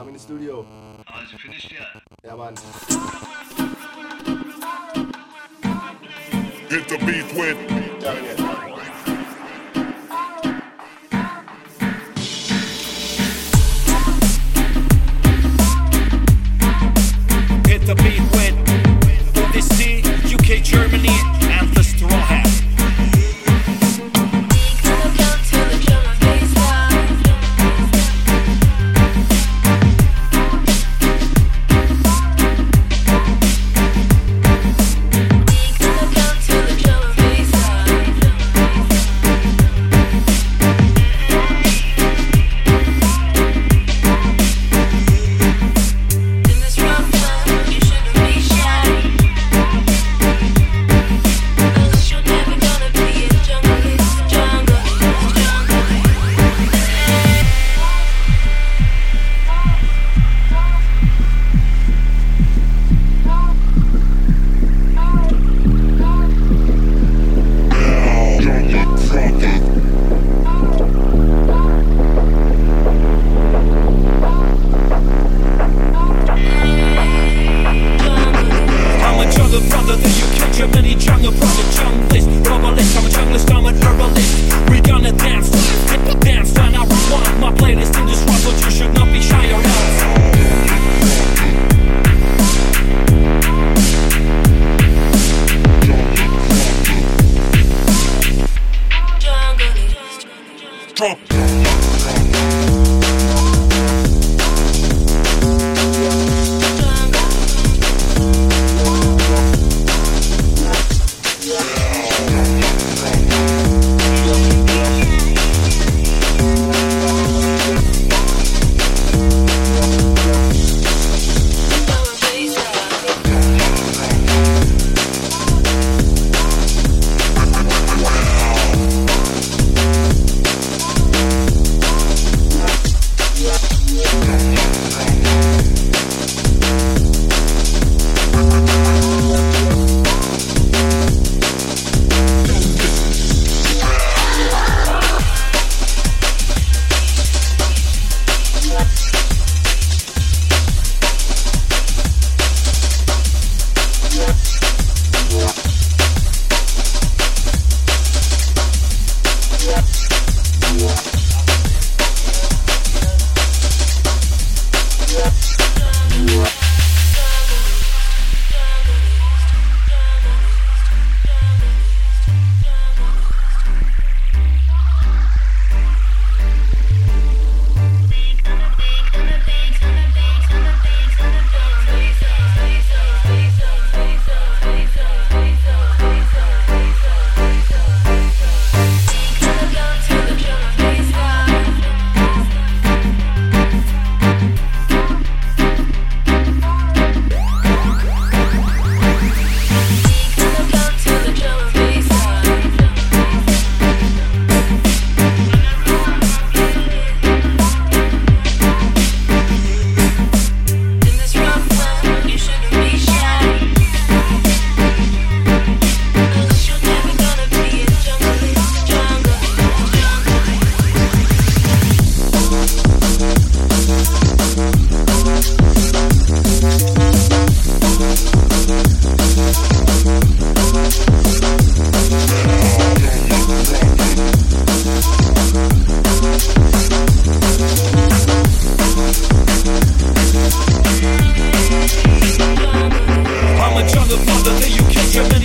I'm in the studio. Oh, is it finished yet? Yeah. Hit the beat with. The day you kissed me.